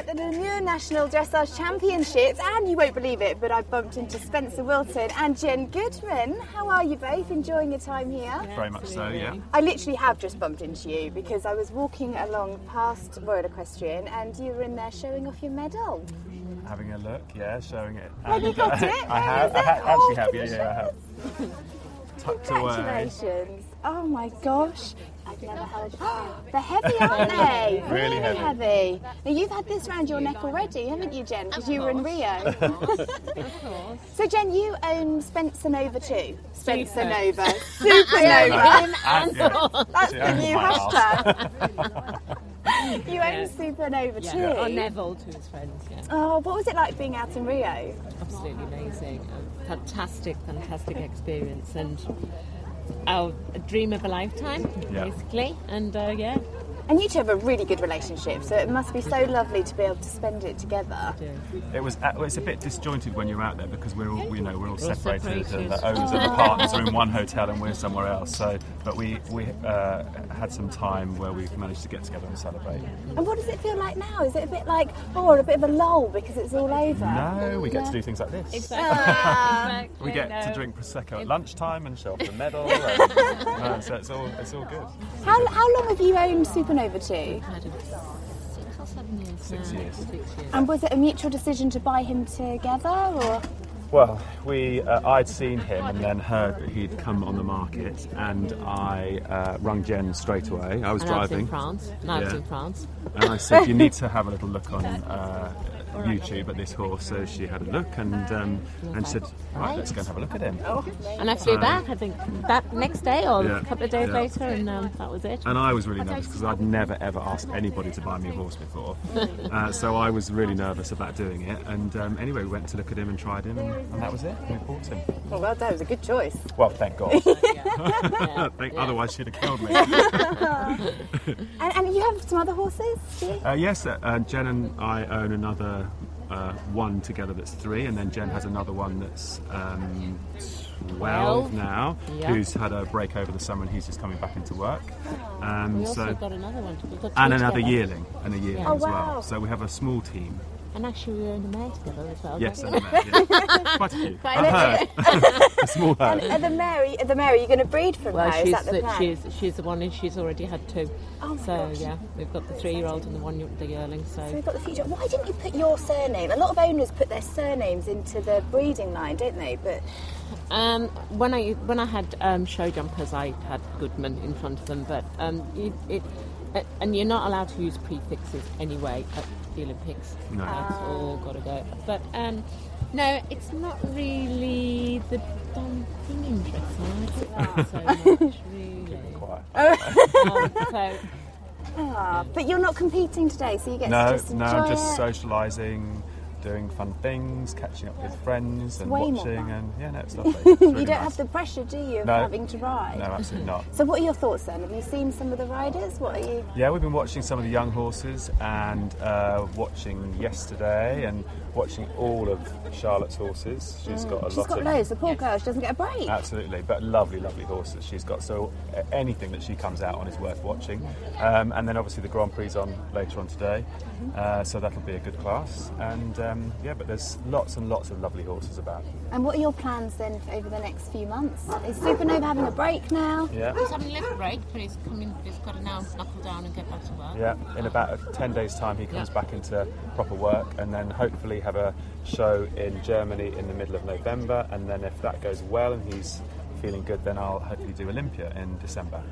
At the Namur National Dressage Championships, and you won't believe it, but I bumped into Spencer Wilton and Jen Goodman. How are you both? Enjoying your time here? Very much so, yeah. I literally have just bumped into you because I was walking along past Royal Equestrian and you were in there showing off your medal. Having a look, yeah, showing it. Have you got uh, it? I have, I it? ha- Oh, actually have, yeah, yeah, I have. Tucked away. Congratulations. Oh my gosh. Never heard. They're heavy, aren't they? Really heavy. heavy. Now you've had this round your neck already, haven't you, Jen? Because you were in Rio. Of course. So Jen, you own Spencer Nova too. Spencer Nova. Supernova. And. That's the new hashtag. you own Supernova too. Yeah, or Neville to his friends, yeah. Oh, what was it like being out in Rio? Absolutely amazing. A fantastic, fantastic experience and our a dream of a lifetime, Yeah. basically. And uh, yeah, And you two have a really good relationship, so it must be so lovely to be able to spend it together. It was. uh, well, It's a bit disjointed when you're out there because we're all, you know, we're all We're all separated. And the owners and the partners are in one hotel and we're somewhere else. So, but we we uh, had some time where we've managed to get together and celebrate. And what does it feel like now? Is it a bit like, oh, a bit of a lull because it's all over? No, we get to do things like this. Ah. We get to drink prosecco at lunchtime and show off the medal. and, no, so it's all it's all good. How, how long have you owned Supernova 2? had him six or seven years Six now. years. Six years. And was it a mutual decision to buy him together, or? Well, we uh, I'd seen him and then heard that he'd come on the market, and I uh, rung Jen straight away. I was And I was driving. in France. And I was Yeah. in France. And I said, you need to have a little look on uh, YouTube at this horse. So she had a look and um, and said, right, let's go and have a look at him. And I flew back, I think, that next day or Yeah. a couple of days Yeah. later, and um, that was it. And I was really nervous because I'd never ever asked anybody to buy me a horse before. Uh, so I was really nervous about doing it. And um, anyway, we went to look at him and tried him, and, and that was it. We bought him. Oh, well, that was a good choice. Well, thank God. Yeah. Thank, Yeah. Otherwise, she'd have killed me. And, and you have some other horses. Uh, yes, uh, uh, Jen and I own another uh, one together that's three, and then Jen has another one that's um, 12 Twelve. now, Yeah. who's had a break over the summer and he's just coming back into work. Um, We also so, got another one. Got and another together. yearling, and a yearling Oh, as wow. well. So we have a small team. And actually, we were in a mare together as well. Yes, weren't and we? a mare, yeah. quite a few. Quite a a herd. a small And herd. are the Mary, the Mary, you're going to breed from Well, her? Is she's that the the, plan? she's she's the one, and she's already had two. Oh my so gosh. yeah, we've got the three-year-old and the one, the yearling. So So we've got the future. Why didn't you put your surname? A lot of owners put their surnames into the breeding line, don't they? But um, when I when I had um, show jumpers, I had Goodman in front of them, but um, it, it uh, and you're not allowed to use prefixes anyway at the Olympics. No. That's all got to go. But um, no, it's not really the dumb thing in dressage. Not so much, really. Quiet. Um, so ah, but you're not competing today, so you get to No, just no, I'm just it. socialising, doing fun things, catching up with friends and way more watching, fun. and yeah, no, it's lovely. It's you don't nice. have the pressure, do you, of No. having to ride? No, absolutely not. So what are your thoughts then? Have you seen some of the riders? What are you? Yeah, we've been watching some of the young horses and uh, watching yesterday, and watching all of Charlotte's horses. She's got a Mm. She's lot got of loads. The poor girl, she doesn't get a break. Absolutely, but lovely, lovely horses she's got. So uh, anything that she comes out on is worth watching. Um, and then obviously the Grand Prix on later on today, uh, so that'll be a good class. And um, yeah, but there's lots and lots of lovely horses about. And what are your plans then for over the next few months? Is Supernova having a break now? Yeah. He's having a little break, but he's coming. He's got to now knuckle down and get back to work. Yeah, in about 10 days' time, he comes Yeah. back into proper work and then hopefully have a show in Germany in the middle of November. And then, if that goes well and he's feeling good, then I'll hopefully do Olympia in December.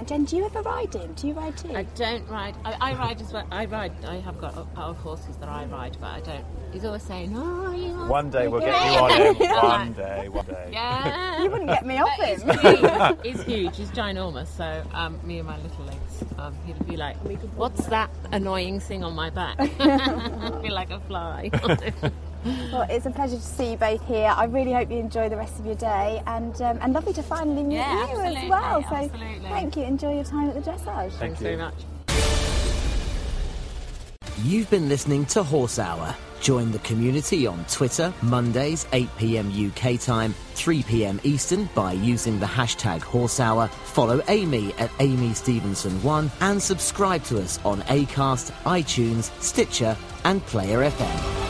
Amazing. And Jen, do you ever ride him? Do you ride too? I don't ride. I, I ride as well. I ride. I have got a pair of horses that I ride, but I don't. He's always saying, "Oh, you One day we'll get you on him. One day, one day. Yeah. you wouldn't get me off But him. He's huge. he's huge. He's ginormous. So um, me and my little legs, um, he'd be like, "What's that annoying thing on my back?" I'd be like a fly. Well, it's a pleasure to see you both here. I really hope you enjoy the rest of your day, and um, and lovely to finally meet Yeah, you as well. So absolutely. thank you. Enjoy your time at the dressage. Thank Thanks you. very much. You've been listening to Horse Hour. Join the community on Twitter, Mondays, 8 pm UK time, 3 pm Eastern by using the hashtag Horse Hour. Follow Amy at Amy Stevenson1 and subscribe to us on Acast, iTunes, Stitcher, and Player FM.